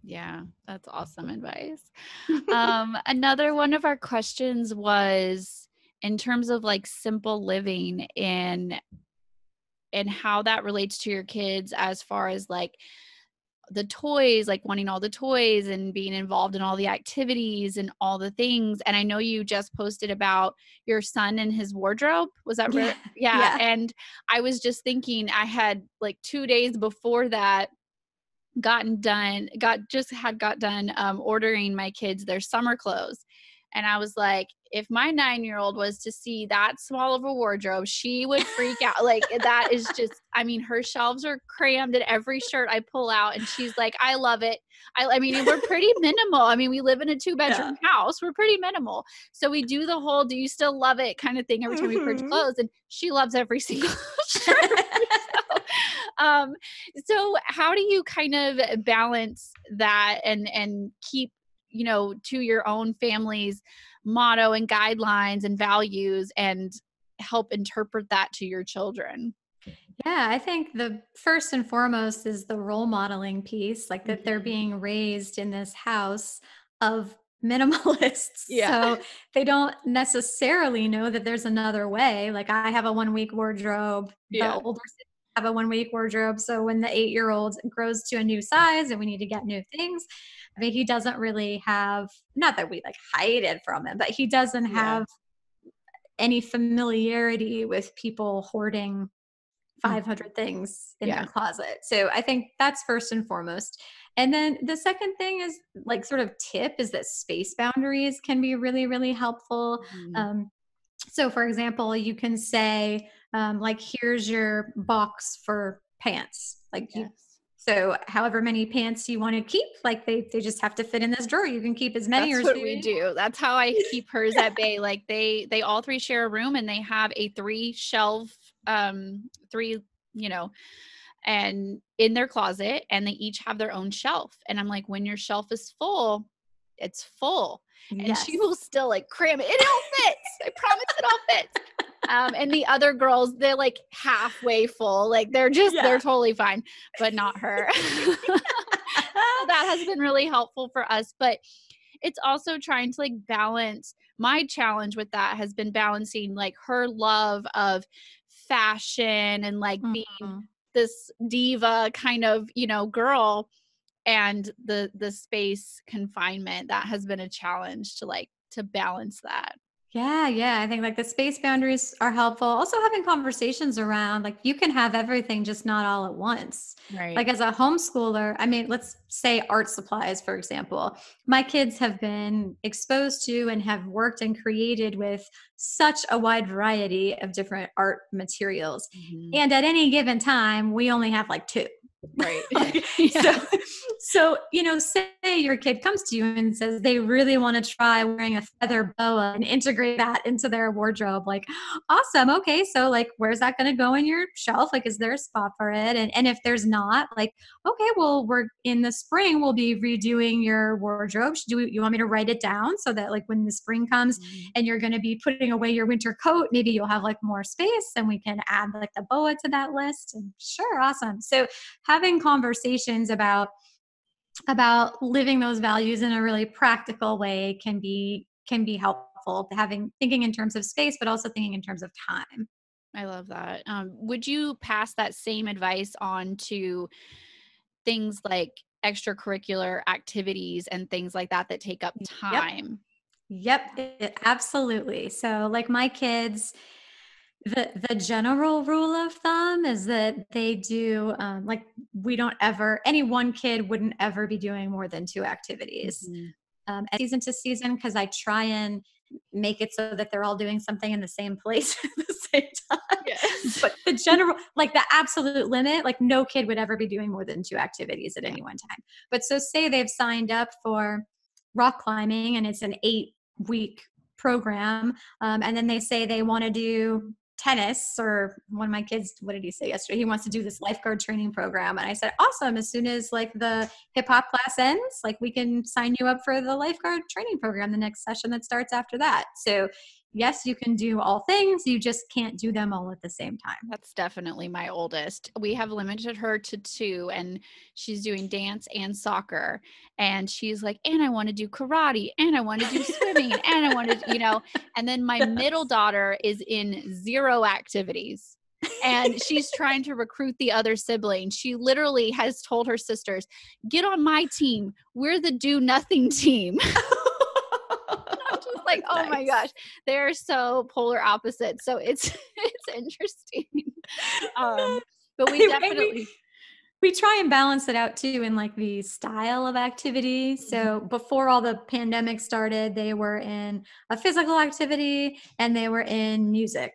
yeah, that's awesome advice. <laughs> um, another one of our questions was in terms of like simple living and and how that relates to your kids as far as like the toys, like wanting all the toys and being involved in all the activities and all the things. And I know you just posted about your son and his wardrobe. Was that right? Yeah. yeah. yeah. And I was just thinking, I had like two days before that gotten done got just had got done um, ordering my kids their summer clothes. And i was like if my nine year old was to see that small of a wardrobe she would freak out. Like that is just i mean her shelves are crammed at every shirt i pull out and she's like i love it. I, I mean we're pretty <laughs> minimal. I mean we live in a two bedroom yeah. house. We're pretty minimal. So we do the whole do you still love it? kind of thing every time mm-hmm. we purchase mm-hmm. clothes and she loves every single <laughs> shirt <laughs> um, so how do you kind of balance that and and keep you know to your own family's motto and guidelines and values and help interpret that to your children yeah, I think the first and foremost is the role modeling piece, like that they're mm-hmm. being raised in this house of <laughs> minimalists. Yeah. So they don't necessarily know that there's another way. Like I have a one week wardrobe. Yeah. The older have a one week wardrobe. So when the eight year old grows to a new size and we need to get new things, I mean, he doesn't really have, not that we like hide it from him, but he doesn't have any familiarity with people hoarding mm. 500 things in yeah. their closet. So I think that's first and foremost. And then the second thing is like sort of tip is that space boundaries can be really, really helpful. Mm-hmm. Um, so, for example, you can say, um, like, here's your box for pants. Like, yes. you, so however many pants you want to keep, like they they just have to fit in this drawer. You can keep as many. That's what we do. That's how I keep hers at bay. Like they they all three share a room and they have a three shelf, um, three you know, and in their closet, and they each have their own shelf. And I'm like, when your shelf is full, it's full and yes. she will still like cram it. It all fits. I promise it all fits. Um, and the other girls, they're like halfway full. Like they're just yeah. they're totally fine, but not her. <laughs> so that has been really helpful for us. But it's also trying to like balance my challenge with that has been balancing like her love of fashion and like mm-hmm. being this diva kind of you know girl and the the space confinement that has been a challenge to like to balance that Yeah, yeah. I think like the space boundaries are helpful. Also, having conversations around like you can have everything, just not all at once. Right. Like as a homeschooler, I mean, let's say art supplies, for example. My kids have been exposed to and have worked and created with such a wide variety of different art materials. Mhm. And at any given time, we only have like two. Right. <laughs> <laughs> so, so you know say your kid comes to you and says they really want to try wearing a feather boa and integrate that into their wardrobe like awesome okay so like where's that going to go in your shelf? Like is there a spot for it? And, and if there's not like okay well we're in the spring we'll be redoing your wardrobe. Do you want me to write it down so that like when the spring comes Mhm. and you're going to be putting away your winter coat maybe you'll have like more space and we can add like the boa to that list? And sure awesome. So having conversations about about living those values in a really practical way can be can be helpful having thinking in terms of space but also thinking in terms of time I love that. Um, would you pass that same advice on to things like extracurricular activities and things like that that take up time? Yep, it, absolutely. So like my kids, the the general rule of thumb is that they do um, like we don't ever any one kid wouldn't ever be doing more than two activities Mhm. um, season to season because I try and make it so that they're all doing something in the same place <laughs> at the same time. Yes. <laughs> But the general, like the absolute limit, like no kid would ever be doing more than two activities at Yeah. any one time. But so say they've signed up for rock climbing and it's an eight week program, um, and then they say they want to do tennis or one of my kids what did he say yesterday? He wants to do this lifeguard training program. And i said awesome. As soon as like the hip hop class ends like we can sign you up for the lifeguard training program the next session that starts after that. So yes you can do all things you just can't do them all at the same time That's definitely my oldest. We have limited her to two, and she's doing dance and soccer. And she's like, and I want to do karate, and I want to do swimming, <laughs> and I want to, you know. And then my middle daughter is in zero activities. and she's <laughs> trying to recruit the other siblings. She literally has told her sisters, "Get on my team. We're the do nothing team." <laughs> Like, <laughs> oh my gosh, they're so polar opposites. So it's <laughs> it's interesting. <laughs> Um, but we We- we- definitely we try and balance it out too in like the style of activity. So before all the pandemic started, they were in a physical activity and they were in music.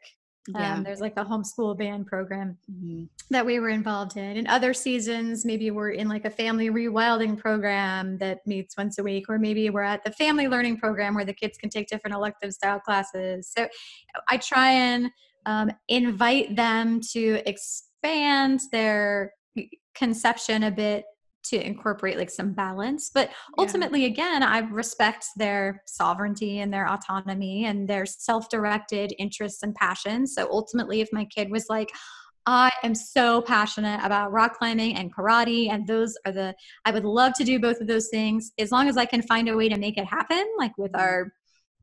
Yeah. Um, there's like a homeschool band program Mhm. that we were involved in. In other seasons, maybe we're in like a family rewilding program that meets once a week, or maybe we're at the family learning program where the kids can take different elective style classes. So I try and um, invite them to expand their conception a bit to incorporate like some balance but ultimately again i respect their sovereignty and their autonomy and their self-directed interests and passions so ultimately if my kid was like i am so passionate about rock climbing and karate and those are the i would love to do both of those things as long as i can find a way to make it happen like with our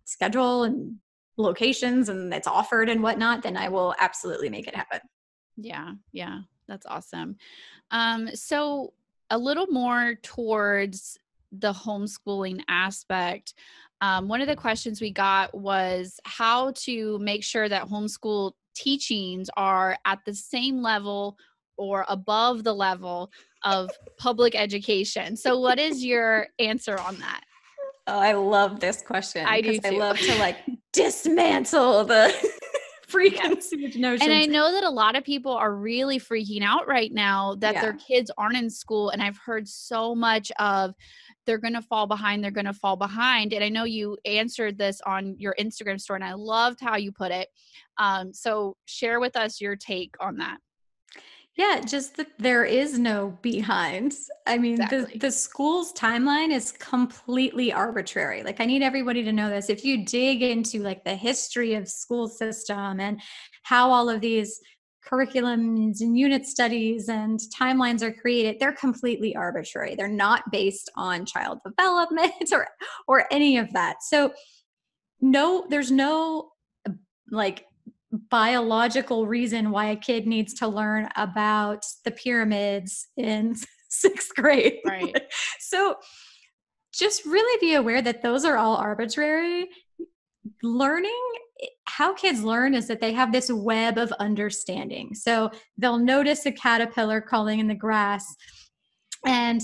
schedule and locations and it's offered and whatnot then i will absolutely make it happen. Yeah, yeah, that's awesome. Um, so a little more towards the homeschooling aspect. Um, one of the questions we got was how to make sure that homeschool teachings are at the same level or above the level of public education. So, what is your answer on that? Oh, I love this question. I do 'cause I love to like <laughs> dismantle the preconceived notions. And I know that a lot of people are really freaking out right now that their kids aren't in school. And I've heard so much of they're going to fall behind, they're going to fall behind. And I know you answered this on your Instagram story, and I loved how you put it. Um, so share with us your take on that. Yeah, just that there is no behind. I mean, Exactly. the, the school's timeline is completely arbitrary. Like, I need everybody to know this. If you dig into like the history of school system and how all of these curriculums and unit studies and timelines are created they're completely arbitrary they're not based on child <laughs> development or or any of that so no there's no like biological reason why a kid needs to learn about the pyramids in <laughs> sixth grade Right. <laughs> so just really be aware that those are all arbitrary learning how kids learn is that they have this web of understanding. So they'll notice a caterpillar crawling in the grass and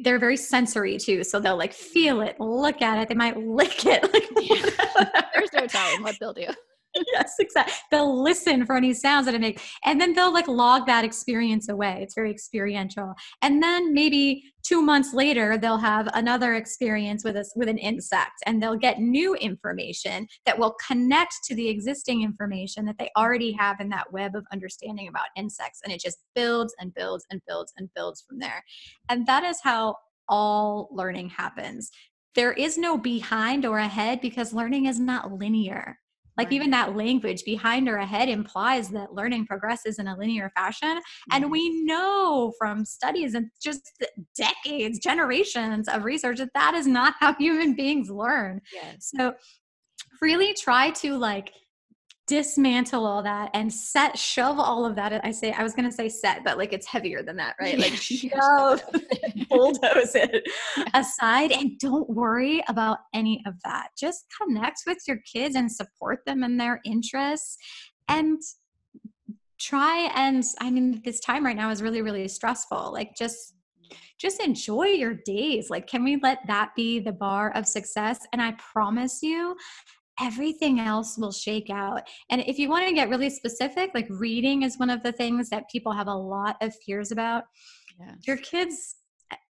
they're very sensory too. So they'll like feel it, look at it, they might <laughs> lick it. Like, There's no telling what they'll do. <laughs> yes, exactly. They'll listen for any sounds that it makes. And then they'll like log that experience away. It's very experiential. And then maybe two months later, they'll have another experience with us with an insect and they'll get new information that will connect to the existing information that they already have in that web of understanding about insects. And it just builds and builds and builds and builds from there. And that is how all learning happens. There is no behind or ahead because learning is not linear like right. even that language behind or ahead implies that learning progresses in a linear fashion. And we know from studies and just decades, generations of research that that is not how <laughs> human beings learn. Yes. So really try to like dismantle all that and set shove all of that i say i was going to say set but like it's heavier than that right? Like <laughs> shove <laughs> bulldoze it. aside and don't worry about any of that. Just connect with your kids and support them in their interests and try and i mean this time right now is really really stressful. Like just just enjoy your days. Like can we let that be the bar of success? And i promise you everything else will shake out. And if you want to get really specific, like reading is one of the things that people have a lot of fears about. Yes. Your kids,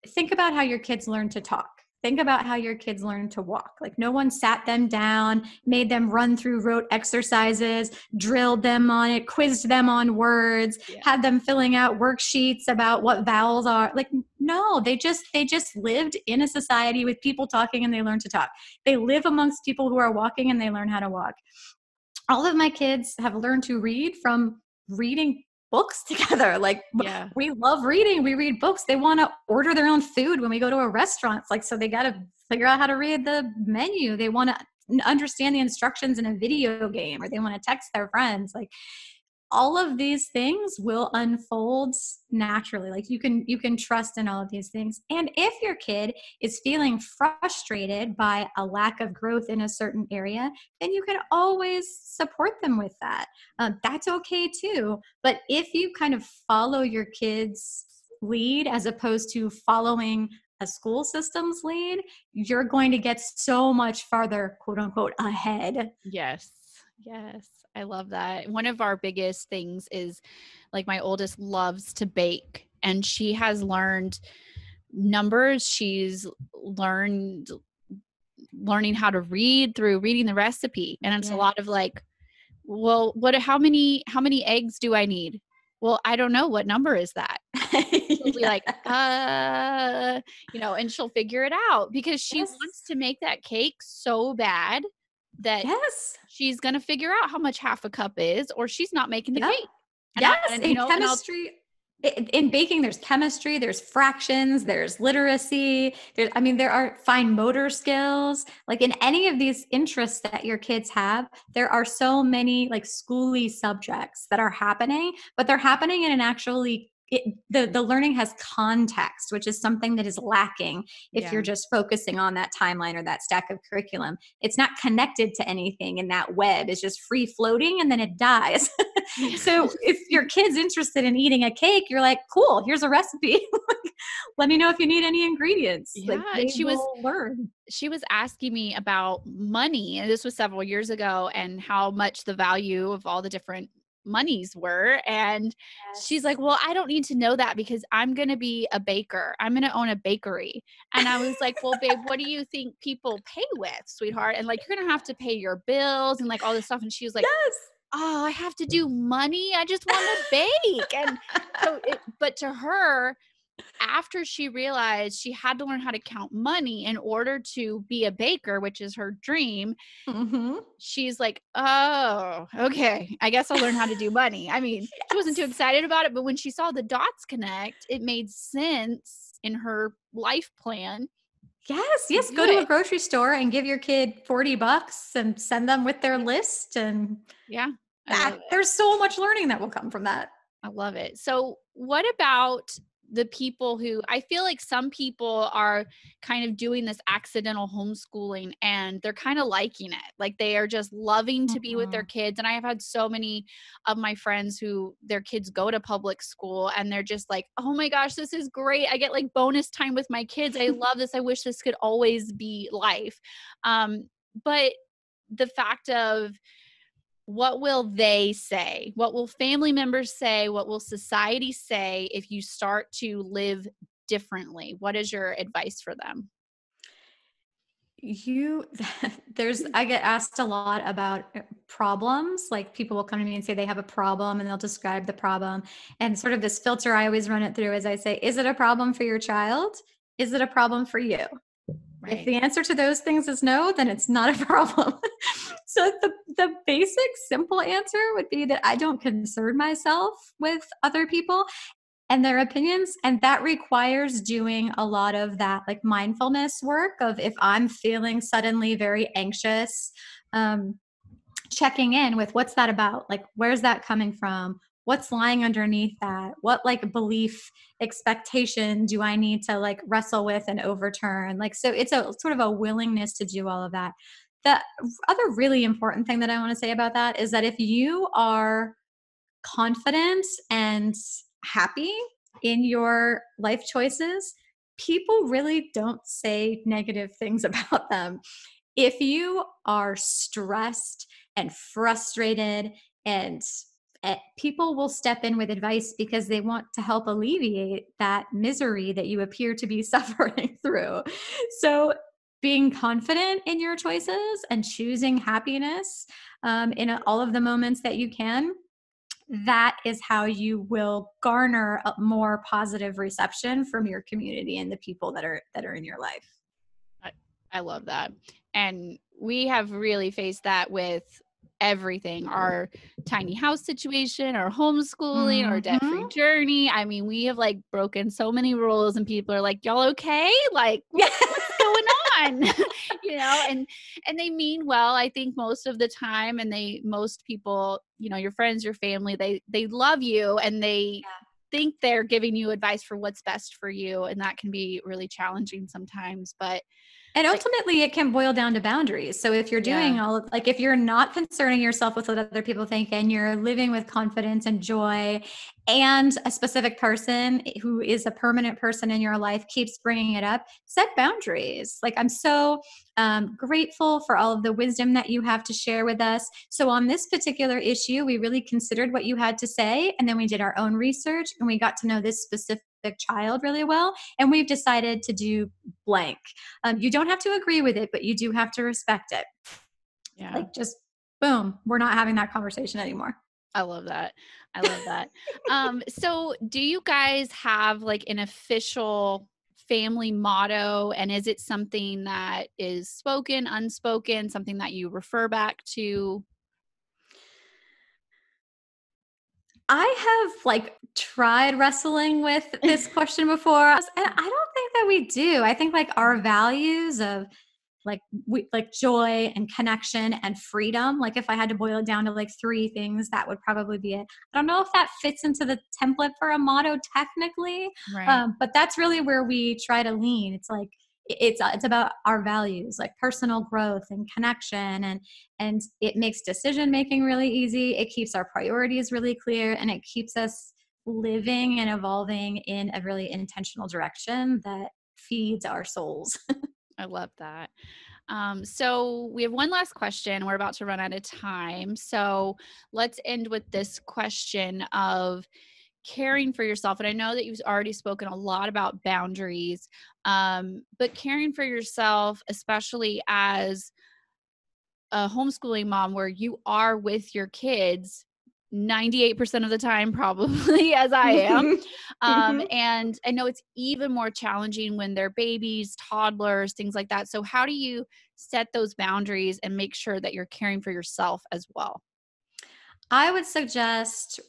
think about how your kids learn to talk think about how your kids learn to walk. Like no one sat them down, made them run through rote exercises, drilled them on it, quizzed them on words, yeah. had them filling out worksheets about what vowels are. Like no, they just they just lived in a society with people talking and they learn to talk. They live amongst people who are walking and they learn how to walk. All of my kids have learned to read from reading books <laughs> together. Like yeah. we love reading. We read books. They want to order their own food when we go to a restaurant. It's like so they got to figure out how to read the menu. They want to understand the instructions in a video game or they want to text their friends. Like all of these things will unfold naturally. Like you can you can trust in all of these things. And if your kid is feeling frustrated by a lack of growth in a certain area then you can always support them with that. Um, that's okay too. But if you kind of follow your kids lead as opposed to following a school system's lead you're going to get so much farther quote unquote ahead. Yes yes I love that. One of our biggest things is like my oldest loves to bake and she has learned numbers. She's learned learning how to read through reading the recipe. And it's yeah. a lot of like, well, what how many how many eggs do I need? Well, I don't know. What number is that? <laughs> She'll be like, uh, you know, and she'll figure it out because she yes. wants to make that cake so bad that yes. she's gonna figure out how much half a cup is or she's not making the yep. cake. And yes I, and, in know, chemistry in baking there's chemistry there's fractions there's literacy there's i mean there are fine motor skills. Like in any of these interests that your kids have there are so many like schooly subjects that are happening but they're happening in an actually it, the the learning has context which is something that is lacking if yeah. you're just focusing on that timeline or that stack of curriculum. It's not connected to anything in that web. It's just free floating and then it dies. <laughs> So if your kid's interested in eating a cake you're like cool here's a recipe. <laughs> Let me know if you need any ingredients. Yeah like she was learn. she was asking me about money and this was several years ago and how much the value of all the different monies were and yes. she's like well i don't need to know that because i'm going to be a baker. I'm going to own a bakery. And i was like well babe what do you think people pay with sweetheart? And like you're going to have to pay your bills and like all this stuff. And she was like yes. Oh i have to do money. I just want to bake. And so it, but to her after she realized she had to learn how to count money in order to be a baker, which is her dream, mm-hmm. she's like, oh, okay, I guess I'll learn how to do money. I mean, yes. <laughs> she wasn't too excited about it, but when she saw the dots connect, it made sense in her life plan. Yes, yes. Go to a grocery store and give your kid 40 bucks and send them with their list. And yeah, that, there's so much learning that will come from that. I love it. So, what about the people who I feel like some people are kind of doing this accidental homeschooling and they're kind of liking it. Like they are just loving to be with their Mhm. kids. And I have had so many of my friends who their kids go to public school and they're just like, oh my gosh, this is great. I get like bonus time with my kids. I love this. I wish this could always be life. Um, but the fact of what will they say? What will family members say? What will society say if you start to live differently? What is your advice for them? You, <laughs> there's, I get asked a lot about uh, problems. Like people will come to me and say they have a problem and they'll describe the problem. And sort of this filter I always run it through is I say, is it a problem for your child? Is it a problem for you? If the answer to those things is no, then it's not a <laughs> problem. So the the basic simple answer would be that I don't concern myself with other people and their opinions and that requires doing a lot of that like mindfulness work of if I'm feeling suddenly very anxious um checking in with what's that about? Like where's that coming from? What's lying underneath that? What like belief expectation do I need to like wrestle with and overturn? Like, so it's a sort of a willingness to do all of that. The other really important thing that I want to say about that is that if you are confident and happy in your life choices, people really don't say negative <laughs> things about them. If you are stressed and frustrated and eh, people will step in with advice because they want to help alleviate that misery that you appear to be <laughs> suffering through. So, being confident in your choices and choosing happiness um, in all of the moments that you can, that is how you will garner a more positive reception from your community and the people that are that are in your life. I, I love that. And we have really faced that with everything our tiny house situation, our homeschooling, our debt free journey. I mean, we have like broken so many rules, and people are like, Y'all okay? Like, <laughs> Yeah. On? <laughs> you know, and and they mean well, I think most of the time, and they most people, you know, your friends, your family, they they love you and they think they're giving you advice for what's best for you. And that can be really challenging sometimes. But And like, ultimately, it can boil down to boundaries. So if you're yeah. doing all of, like, if you're not concerning yourself with what other people think and you're living with confidence and joy, and a specific person who is a permanent person in your life keeps bringing it up, set boundaries. Like, I'm so um, grateful for all of the wisdom that you have to share with us. So, on this particular issue, we really considered what you had to say, and then we did our own research and we got to know this specific child really well. And we've decided to do blank. Um, you don't have to agree with it, but you do have to respect it. Yeah. Like, just boom, we're not having that conversation anymore. I love that. I love that. <laughs> um, so do you guys have like an official family motto? And is it something that is spoken, unspoken, something that you refer back to? I have like tried wrestling with <laughs> this question before, and I don't think that we do. I think like our values of like we like joy and connection and freedom. Like if I had to boil it down to like three things, that would probably be it. I don't know if that fits into the template for a motto technically, Right. um, but that's really where we try to lean. It's like it's uh, it's about our values, like personal growth and connection, and and it makes decision making really easy. It keeps our priorities really clear, and it keeps us living and evolving in a really intentional direction that feeds our souls. <laughs> I love that. Um, so we have one last question. We're about to run out of time. So let's end with this question of caring for yourself. And I know that you've already spoken a lot about boundaries, um, but caring for yourself, especially as a homeschooling mom where you are with your kids 98% of the time, probably <laughs> as I am. <laughs> Um, Mhm. and I know it's even more challenging when they're babies, toddlers, things like that. So, how do you set those boundaries and make sure that you're caring for yourself as well? I would suggest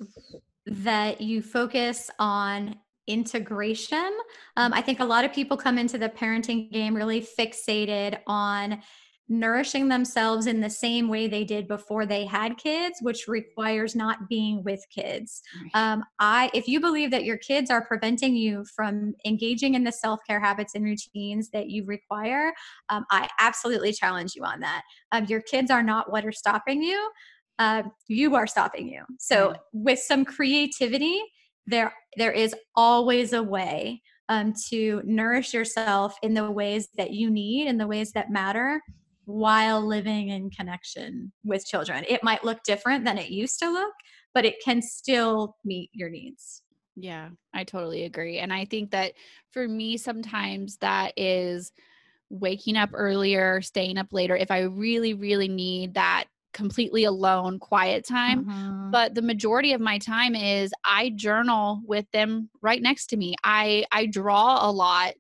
that you focus on integration. Um, I think a lot of people come into the parenting game really fixated on nourishing themselves in the same way they did before they had kids which requires not being with kids. Um, i if you believe that your kids are preventing you from engaging in the self-care habits and routines that you require um, i absolutely challenge you on that. Um, your kids are not what are stopping you uh, you are stopping you. So right. with some creativity there there is always a way um, to nourish yourself in the ways that you need in the ways that matter while living in connection with children. It might look different than it used to look, but it can still meet your needs. Yeah, I totally agree. And I think that for me, sometimes that is waking up earlier, staying up later. If I really, really need that completely alone, quiet time. Mm-hmm. But the majority of my time is I journal with them right next to me. I I draw a lot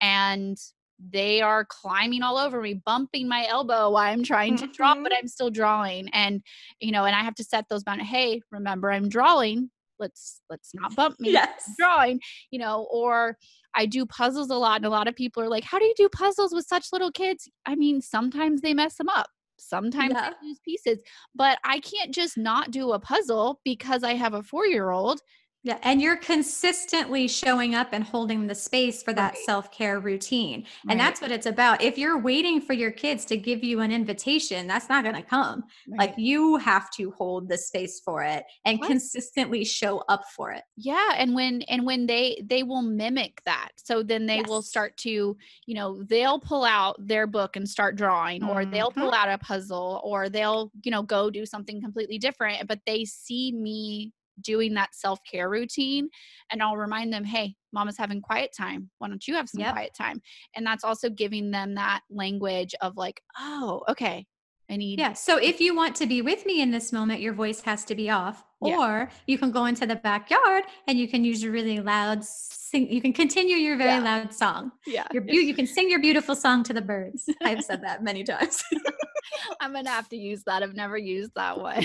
and they are climbing all over me, bumping my elbow while I'm trying to draw, but mm-hmm. I'm still drawing. And, you know, and I have to set those boundaries. Hey, remember I'm drawing. Let's let's not bump me. Yes. drawing, you know, or I do puzzles a lot. And a lot of people are like, How do you do puzzles with such little kids? I mean, sometimes they mess them up. Sometimes yeah. I lose pieces, but I can't just not do a puzzle because I have a four year old yeah, and you're consistently showing up and holding the space for that right. self-care routine. Right. And that's what it's about. If you're waiting for your kids to give you an invitation, that's not going to come. Right. Like you have to hold the space for it and what? consistently show up for it. Yeah, and when and when they they will mimic that. So then they yes. will start to, you know, they'll pull out their book and start drawing mm-hmm. or they'll pull mm-hmm. out a puzzle or they'll, you know, go do something completely different, but they see me doing that self care routine. And I'll remind them, hey, mama's having quiet time. Why don't you have some yep. quiet time? And that's also giving them that language of like, oh, okay. I need. Yeah. So if you want to be with me in this moment, your voice has to be off. Yeah. Or you can go into the backyard and you can use your really loud sing. You can continue your very yeah. loud song. Yeah. Your, you can sing your beautiful song to the birds. I've said that many times. <laughs> I'm going to have to use that. I've never used that one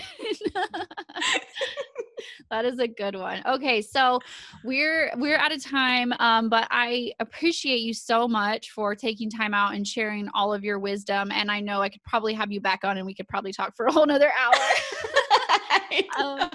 <laughs> that is a good one. Okay, so we're we're out of time, um, but I appreciate you so much for taking time out and sharing all of your wisdom. And I know I could probably have you back on, and we could probably talk for a whole nother hour. <laughs> I, <laughs> um,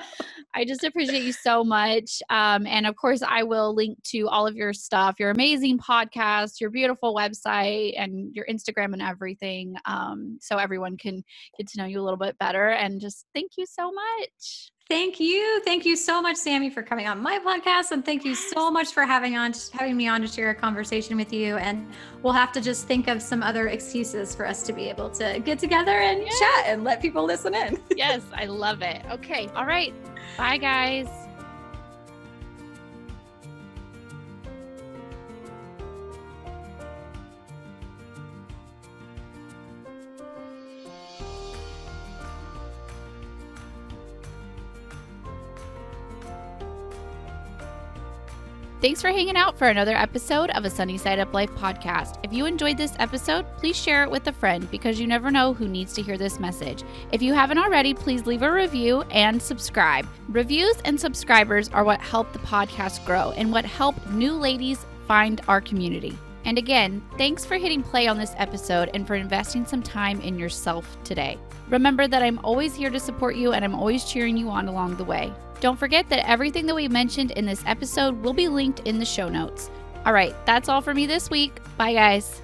I just appreciate you so much. Um, and of course, I will link to all of your stuff, your amazing podcast, your beautiful website, and your Instagram and everything, um, so everyone can get to know you a little bit better. And just thank you so much. Thank you. Thank you so much, Sami, for coming on my podcast. And thank you so much for having on having me on to share a conversation with you. And we'll have to just think of some other excuses for us to be able to get together and yes. chat and let people listen in. <laughs> yes, I love it. Okay. All right. Bye guys. Thanks for hanging out for another episode of a Sunny Side Up Life podcast. If you enjoyed this episode, please share it with a friend because you never know who needs to hear this message. If you haven't already, please leave a review and subscribe. Reviews and subscribers are what help the podcast grow and what help new ladies find our community. And again, thanks for hitting play on this episode and for investing some time in yourself today. Remember that I'm always here to support you and I'm always cheering you on along the way. Don't forget that everything that we mentioned in this episode will be linked in the show notes. All right, that's all for me this week. Bye, guys.